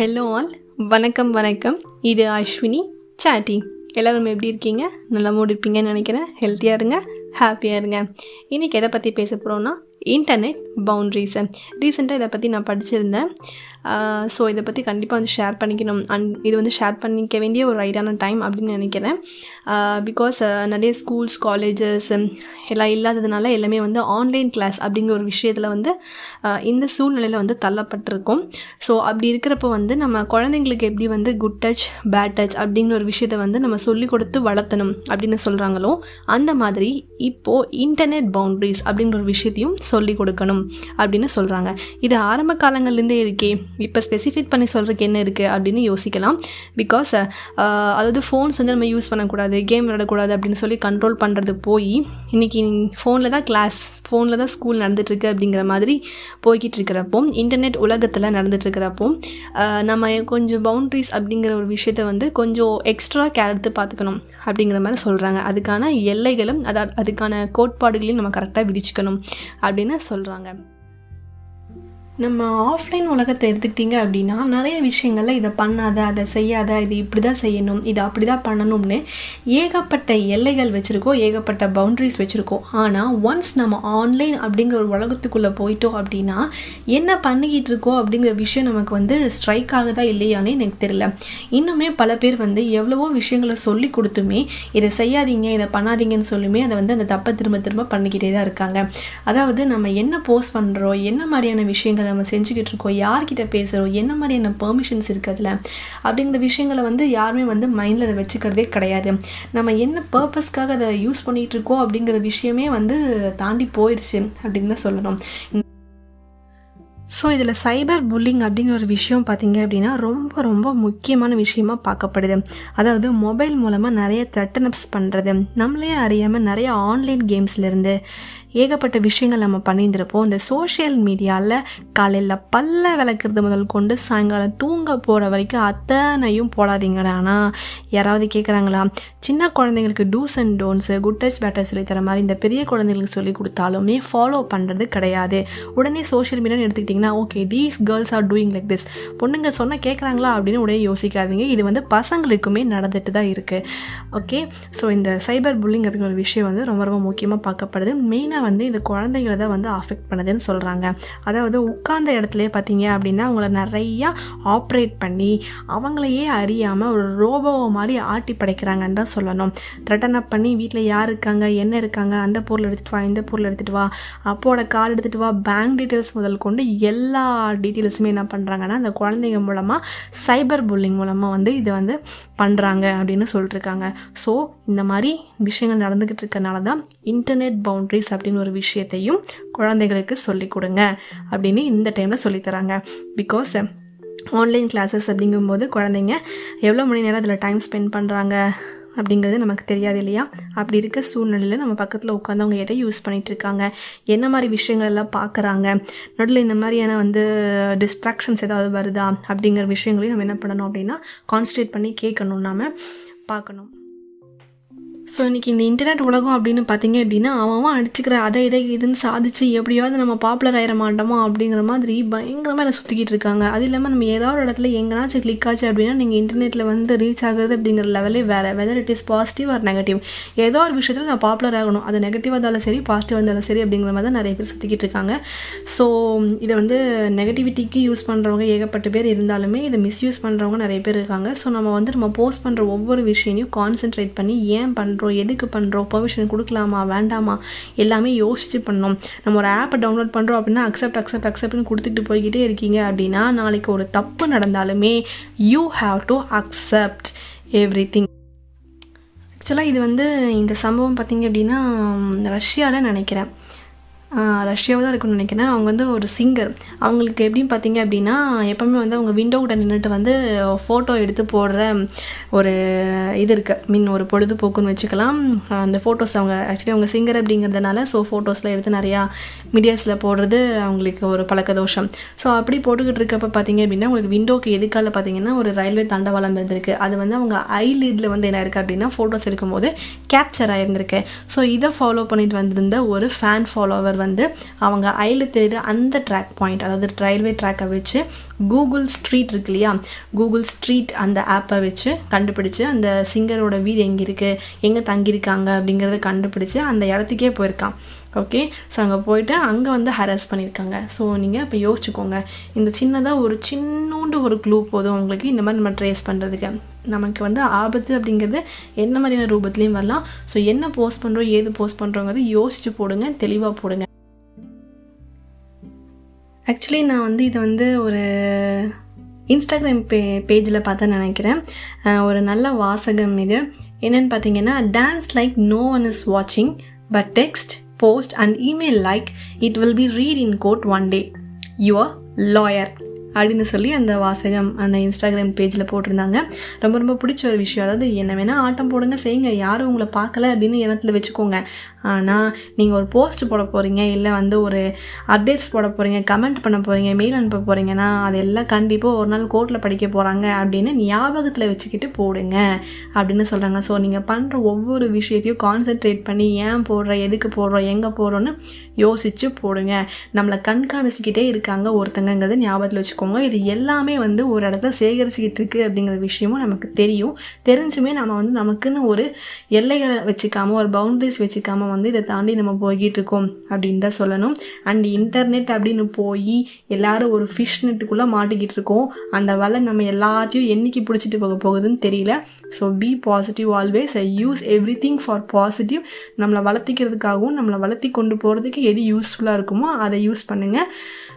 Hello all வணக்கம் வணக்கம். இது அஸ்வினி சாட்டிங் எல்லோரும் எப்படி இருக்கீங்க? நல்லா மூடி இருப்பீங்கன்னு நினைக்கிறேன். ஹெல்த்தியாக இருங்க. ஹாப்பியாக இருங்க. இன்றைக்கி எதை பற்றி பேச போகிறோன்னா இன்டர்நெட் பவுண்ட்ரிஸை ரீசெண்டாக இதை பற்றி நான் படிச்சிருந்தேன். ஸோ இதை பற்றி கண்டிப்பாக வந்து ஷேர் பண்ணிக்கணும். அண்ட் இது வந்து ஷேர் பண்ணிக்க வேண்டிய ஒரு ரைட்டான டைம் அப்படின்னு நினைக்கிறேன். பிகாஸ் நிறைய ஸ்கூல்ஸ் காலேஜஸ் எல்லாம் இல்லாததுனால எல்லாமே வந்து ஆன்லைன் கிளாஸ் அப்படிங்கிற ஒரு விஷயத்தில் வந்து இந்த சூழ்நிலையில் வந்து தள்ளப்பட்டிருக்கும். ஸோ அப்படி இருக்கிறப்ப வந்து நம்ம குழந்தைங்களுக்கு எப்படி வந்து குட் டச் பேட் டச் அப்படிங்கிற ஒரு விஷயத்த வந்து நம்ம சொல்லிக் கொடுத்து வளர்த்தணும் அப்படின்னு சொல்கிறாங்களோ அந்த மாதிரி இப்போது இன்டர்நெட் பவுண்ட்ரிஸ் அப்படிங்கிற ஒரு விஷயத்தையும் சொல்லிக் கொடுக்கணும் அப்படின்னு சொல்கிறாங்க இது ஆரம்ப காலங்கள்லேருந்தே இருக்கே. இப்போ ஸ்பெசிஃபிக் பண்ணி சொல்கிறதுக்கு என்ன இருக்குது அப்படின்னு யோசிக்கலாம். பிகாஸ் அதாவது ஃபோன்ஸ் வந்து நம்ம யூஸ் பண்ணக்கூடாது கேம் விளையாடக்கூடாது அப்படின்னு சொல்லி கண்ட்ரோல் பண்ணுறது போய் இன்றைக்கி ஃபோனில் தான் கிளாஸ் ஃபோனில் தான் ஸ்கூல் நடந்துட்டுருக்கு அப்படிங்கிற மாதிரி போய்கிட்டு இருக்கிறப்போ இன்டர்நெட் உலகத்தில் நடந்துகிட்ருக்கிறப்போ நம்ம கொஞ்சம் பவுண்ட்ரிஸ் அப்படிங்கிற ஒரு விஷயத்தை வந்து கொஞ்சம் எக்ஸ்ட்ரா கேர் எடுத்து பார்த்துக்கணும் அப்படிங்கிற மாதிரி சொல்கிறாங்க அதுக்கான எல்லைகளும் அதா அதுக்கான கோட்பாடுகளையும் நம்ம கரெக்டாக விதிச்சுக்கணும் அப்படின்னு சொல்கிறாங்க நம்ம ஆஃப்லைன் உலகத்தை எடுத்துக்கிட்டிங்க அப்படின்னா நிறைய விஷயங்களில் இதை பண்ணாத அதை செய்யாத இது இப்படி தான் செய்யணும் இதை அப்படி தான் பண்ணணும்னு ஏகப்பட்ட எல்லைகள் வச்சுருக்கோம் ஏகப்பட்ட பவுண்ட்ரிஸ் வச்சுருக்கோம். ஆனால் ஒன்ஸ் நம்ம ஆன்லைன் அப்படிங்கிற ஒரு உலகத்துக்குள்ளே போயிட்டோம் அப்படின்னா என்ன பண்ணிக்கிட்டு இருக்கோம் அப்படிங்கிற விஷயம் நமக்கு வந்து ஸ்ட்ரைக் ஆகுதா இல்லையானே எனக்கு தெரியல. இன்னுமே பல பேர் வந்து எவ்வளவோ விஷயங்களை சொல்லி கொடுத்துமே இதை செய்யாதீங்க இதை பண்ணாதீங்கன்னு சொல்லுமே அதை வந்து அந்த தப்பை திரும்ப திரும்ப பண்ணிக்கிட்டே தான் இருக்காங்க. அதாவது நம்ம என்ன போஸ்ட் பண்ணுறோம் என்ன மாதிரியான விஷயங்கள் நம்ம செஞ்சுக்கிட்டு இருக்கோம் யார்கிட்ட பேசுகிறோம் என்ன மாதிரியான பெர்மிஷன்ஸ் இருக்குது அதில்? அப்படிங்கிற விஷயங்களை வந்து யாருமே வந்து மைண்டில் அதை வச்சுக்கிறதே கிடையாது. நம்ம என்ன பர்பஸ்க்காக அதை யூஸ் பண்ணிகிட்டு இருக்கோம் அப்படிங்கிற விஷயமே வந்து தாண்டி போயிடுச்சு அப்படின்னு தான் சொல்லணும். ஸோ இதில் சைபர் புல்லிங் அப்படிங்கிற ஒரு விஷயம் பார்த்தீங்க அப்படின்னா ரொம்ப ரொம்ப முக்கியமான விஷயமா பார்க்கப்படுது. அதாவது மொபைல் மூலமாக நிறைய த்ரெட்டனப்ஸ் பண்ணுறது நம்மளே அறியாமல் நிறைய ஆன்லைன் கேம்ஸ்லேருந்து ஏகப்பட்ட விஷயங்கள் நம்ம பண்ணியிருந்திருப்போம். இந்த சோஷியல் மீடியாவில் காலையில் பல்ல விளக்குறது முதல் கொண்டு சாயங்காலம் தூங்க போகிற வரைக்கும் அத்தனையும் போடாதீங்கடா. ஆனால் யாராவது கேட்குறாங்களா சின்ன குழந்தைங்களுக்கு dos and don'ts good touch bad touch சொல்லி தர மாதிரி இந்த பெரிய குழந்தைங்களுக்கு சொல்லி கொடுத்தாலுமே ஃபாலோ பண்ணுறது கிடையாது. உடனே சோஷியல் மீடியான்னு எடுத்துக்கிட்டிங்கன்னா okay these girls are doing like this பொண்ணுங்க சொன்னால் கேட்குறாங்களா அப்படின்னு உடைய யோசிக்காதீங்க. இது வந்து பசங்களுக்குமே நடந்துட்டு தான் இருக்குது ஓகே ஸோ இந்த சைபர் புல்லிங் அப்படிங்கிற ஒரு விஷயம் வந்து ரொம்ப ரொம்ப முக்கியமாக பார்க்கப்படுது. மெயினாக வந்து இந்த குழந்தைகளை தான் வந்து அஃபெக்ட் பண்ணுதுன்னு சொல்கிறாங்க அதாவது உட்கார்ந்த இடத்துலையே பார்த்தீங்க அப்படின்னா அவங்கள நிறையா ஆப்ரேட் பண்ணி அவங்களையே அறியாமல் ஒரு ரோபோவை மாதிரி ஆட்டி படைக்கிறாங்கன்னு தான் சொல்லணும். த்ரெட்டன் அப் பண்ணி வீட்டில் யார் இருக்காங்க என்ன இருக்காங்க அந்த பொருள் எடுத்துகிட்டு வா இந்த பொருள் எடுத்துகிட்டு வா அப்போட கார்டு எடுத்துகிட்டு வா பேங்க் டீட்டெயில்ஸ் முதல் கொண்டு எல்லா டீட்டெயில்ஸுமே என்ன பண்ணுறாங்கன்னா அந்த குழந்தைங்க மூலமாக சைபர் புல்லிங் மூலமாக வந்து இதை வந்து பண்ணுறாங்க அப்படின்னு சொல்லிட்டுருக்காங்க ஸோ இந்த மாதிரி விஷயங்கள் நடந்துக்கிட்டு இருக்கனால தான் இன்டர்நெட் பவுண்ட்ரிஸ் அப்படின்னு ஒரு விஷயத்தையும் குழந்தைகளுக்கு சொல்லிக் கொடுங்க அப்படின்னு இந்த டைமில் சொல்லித்தராங்க பிகாஸ் ஆன்லைன் கிளாஸஸ் அப்படிங்கும்போது குழந்தைங்க எவ்வளோ மணி நேரம் அதில் டைம் ஸ்பெண்ட் பண்ணுறாங்க அப்படிங்கிறது நமக்கு தெரியாது இல்லையா? அப்படி இருக்க சூழ்நிலையில் நம்ம பக்கத்தில் உட்காந்து அவங்க எதை யூஸ் பண்ணிகிட்டு இருக்காங்க என்ன மாதிரி விஷயங்கள் எல்லாம் பார்க்குறாங்க நடுவில் இந்த மாதிரியான வந்து டிஸ்ட்ராக்ஷன்ஸ் ஏதாவது வருதா? அப்படிங்கிற விஷயங்களையும் நம்ம என்ன பண்ணணும் அப்படின்னா கான்சன்ட்ரேட் பண்ணி கேட்கணும். நாம் பார்க்கணும். ஸோ இன்றைக்கி இந்த இன்டர்நெட் உலகம் அப்படின்னு பார்த்தீங்க அப்படின்னா அவன் அடிச்சுக்கிற அதை இதை இதுன்னு சாதிச்சு எப்படியாவது நம்ம பாப்புலர் ஆகிட மாட்டோமா அப்படிங்கிற மாதிரி பயங்கரமாக இல்லை சுற்றிக்கிட்டு இருக்காங்க. அது இல்லாமல் நம்ம ஏதாவது ஒரு இடத்துல எங்கேனாச்சும் கிளிக் ஆச்சு அப்படின்னா நீங்கள் இன்டர்நெட்டில் வந்து ரீச் ஆகுறது அப்படிங்கிற லெவலே வேறு. Whether it is positive or negative ஏதோ ஒரு விஷயத்தில் நான் பாப்புலர் ஆகணும். அது நெகட்டிவாக இருந்தாலும் சரி பாசிட்டிவாக இருந்தாலும் சரி அப்படிங்கிற மாதிரி தான் நிறைய பேர் சுற்றிக்கிட்டு இருக்காங்க. ஸோ இதை வந்து நெகட்டிவிட்டிக்கு யூஸ் பண்ணுறவங்க ஏகப்பட்ட பேர் இருந்தாலுமே இதை மிஸ்யூஸ் பண்ணுறவங்க நிறைய பேர் இருக்காங்க. ஸோ நம்ம வந்து நம்ம போஸ்ட் பண்ணுற ஒவ்வொரு விஷயத்தையும் கான்சென்ட்ரேட் பண்ணி ஏன் பண்ணுறோம் எதுக்கு பண்ணுறோம் பர்மிஷன் கொடுக்கலாமா வேண்டாமா எல்லாமே யோசிச்சு பண்ணோம். நம்ம ஒரு ஆப்பை டவுன்லோட் பண்ணுறோம் அப்படின்னா அக்செப்ட் அக்செப்ட் அக்செப்ட்னு கொடுத்துட்டு போய்கிட்டே இருக்கீங்க அப்படின்னா நாளைக்கு ஒரு தப்பு நடந்தாலுமே you have to accept everything ஆக்சுவலாக இது வந்து இந்த சம்பவம் பார்த்திங்க அப்படின்னா ரஷ்யாவில் நினைக்கிறேன். ரஷ்யாவாக தான் இருக்குன்னு நினைக்கிறேன். அவங்க வந்து ஒரு சிங்கர் அவங்களுக்கு எப்படின்னு பார்த்தீங்க அப்படின்னா எப்போவுமே வந்து அவங்க விண்டோ கிட்ட நின்றுட்டு வந்து ஃபோட்டோ எடுத்து போடுற ஒரு இது இருக்குது மீன் ஒரு பொழுதுபோக்குன்னு வச்சுக்கலாம். அந்த ஃபோட்டோஸ் அவங்க ஆக்சுவலி அவங்க சிங்கர் அப்படிங்கிறதுனால ஸோ ஃபோட்டோஸில் எடுத்து நிறையா மீடியாஸில் போடுறது அவங்களுக்கு ஒரு பழக்க தோஷம் ஸோ அப்படி போட்டுக்கிட்டு இருக்கப்போ பார்த்தீங்க அப்படின்னா உங்களுக்கு விண்டோக்கு எதுக்கால பார்த்தீங்கன்னா ஒரு ரயில்வே தண்டவாளம் இருந்திருக்கு. அது வந்து அவங்க ஐ லீடில் வந்து என்ன இருக்குது அப்படின்னா ஃபோட்டோஸ் எடுக்கும்போது கேப்சர் ஆகிருந்திருக்கு ஸோ இதை ஃபாலோ பண்ணிட்டு வந்திருந்த ஒரு ஃபேன் ஃபாலோவர் வந்து அவங்க ஐயில் தெரியுற அந்த ட்ராக் பாயிண்ட் அதாவது ரயில்வே ட்ராக்கை வச்சு கூகுள் ஸ்ட்ரீட் இருக்கு இல்லையா? கூகுள் ஸ்ட்ரீட் அந்த ஆப்பை வச்சு கண்டுபிடிச்சு அந்த சிங்கரோட வீடு எங்கே இருக்குது எங்கே தங்கியிருக்காங்க? அப்படிங்கிறத கண்டுபிடிச்சு அந்த இடத்துக்கே போயிருக்கான். ஓகே ஸோ அங்கே போயிட்டு அங்கே வந்து ஹராஸ் பண்ணியிருக்காங்க. ஸோ நீங்கள் இப்போ யோசிச்சுக்கோங்க. இந்த சின்னதாக ஒரு சின்னோண்டு ஒரு க்ளூ போதும் உங்களுக்கு இந்த மாதிரி நம்ம ட்ரேஸ் பண்ணுறதுக்கு நமக்கு வந்து ஆபத்து அப்படிங்கிறது என்ன மாதிரியான ரூபத்துலேயும் வரலாம். ஸோ என்ன போஸ்ட் பண்ணுறோம் ஏது போஸ்ட் பண்ணுறோங்கிறது யோசிச்சு போடுங்க தெளிவாக போடுங்க. ஆக்சுவலி நான் வந்து இதை வந்து ஒரு இன்ஸ்டாகிராம் பே பேஜில் பார்த்தா நினைக்கிறேன். ஒரு நல்ல வாசகம் இது. என்னென்னு பார்த்தீங்கன்னா dance like no one is வாட்சிங் but text post and email like it will be read in court one day your lawyer அப்படின்னு சொல்லி அந்த வாசகம் அந்த இன்ஸ்டாகிராம் பேஜில் போட்டிருந்தாங்க. ரொம்ப ரொம்ப பிடிச்ச ஒரு விஷயம். அதாவது என்ன வேணால் ஆட்டம் போடுங்க செய்யுங்க. யாரும் உங்களை பார்க்கல அப்படின்னு எண்ணத்தில் வச்சுக்கோங்க. ஆனால் நீங்கள் ஒரு போஸ்ட் போட போகிறீங்க இல்லை வந்து ஒரு அப்டேட்ஸ் போட போகிறீங்க கமெண்ட் பண்ண போகிறீங்க மெயில் அனுப்ப போகிறீங்கன்னா அதெல்லாம் கண்டிப்பாக ஒரு நாள் கோர்ட்டில் படிக்க போகிறாங்க அப்படின்னு ஞாபகத்தில் வச்சுக்கிட்டு போடுங்க அப்படின்னு சொல்கிறாங்க ஸோ நீங்கள் பண்ணுற ஒவ்வொரு விஷயத்தையும் கான்சென்ட்ரேட் பண்ணி ஏன் போடுறோம் எதுக்கு போடுறோம் எங்கே போடுறோன்னு யோசித்து போடுங்க. நம்மளை கண்காணிச்சிக்கிட்டே இருக்காங்க ஒருத்தங்கங்கிறத ஞாபகத்தில் வச்சுக்கோங்க. இது எல்லாமே வந்து ஒரு இடத்துல சேகரிச்சுக்கிட்டு இருக்குது அப்படிங்கிற விஷயமும் நமக்கு தெரியும். தெரிஞ்சுமே நம்ம வந்து நமக்குன்னு ஒரு எல்லைகளை வச்சுக்காம ஒரு பவுண்டரிஸ் வச்சுக்காம வந்து இதை தாண்டி நம்ம போய்கிட்டு இருக்கோம் அப்படின்னு தான் சொல்லணும். அண்ட் இன்டர்நெட் அப்படின்னு போய் எல்லாரும் ஒரு ஃபிஷ் நெட்டுக்குள்ளே மாட்டிக்கிட்டு இருக்கோம் அந்த வலை நம்ம எல்லாத்தையும் என்றைக்கு பிடிச்சிட்டு போக போகுதுன்னு தெரியல. So be positive always I use everything for positive நம்மளை வளர்த்திக்கிறதுக்காகவும் நம்மளை வளர்த்தி கொண்டு போகிறதுக்கு எது யூஸ்ஃபுல்லாக இருக்குமோ அதை யூஸ் பண்ணுங்கள்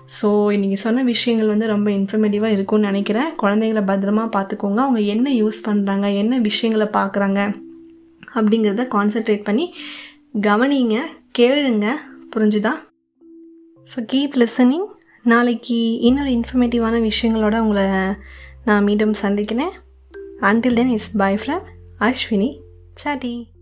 ஸோ நீங்கள் சொன்ன விஷயங்கள் வந்து ரொம்ப இன்ஃபர்மேட்டிவாக இருக்கும்னு நினைக்கிறேன். குழந்தைங்கள பத்திரமா பார்த்துக்கோங்க. அவங்க என்ன யூஸ் பண்ணுறாங்க என்ன விஷயங்களை பார்க்குறாங்க அப்படிங்கிறத கான்சென்ட்ரேட் பண்ணி கவனிங்க கேளுங்க. புரிஞ்சுதா? ஸோ கீப் லிசனிங் நாளைக்கு இன்னொரு இன்ஃபர்மேட்டிவான விஷயங்களோட உங்களை நான் மீண்டும் சந்திக்கிறேன். Until then it's bye from Ashwini Chatti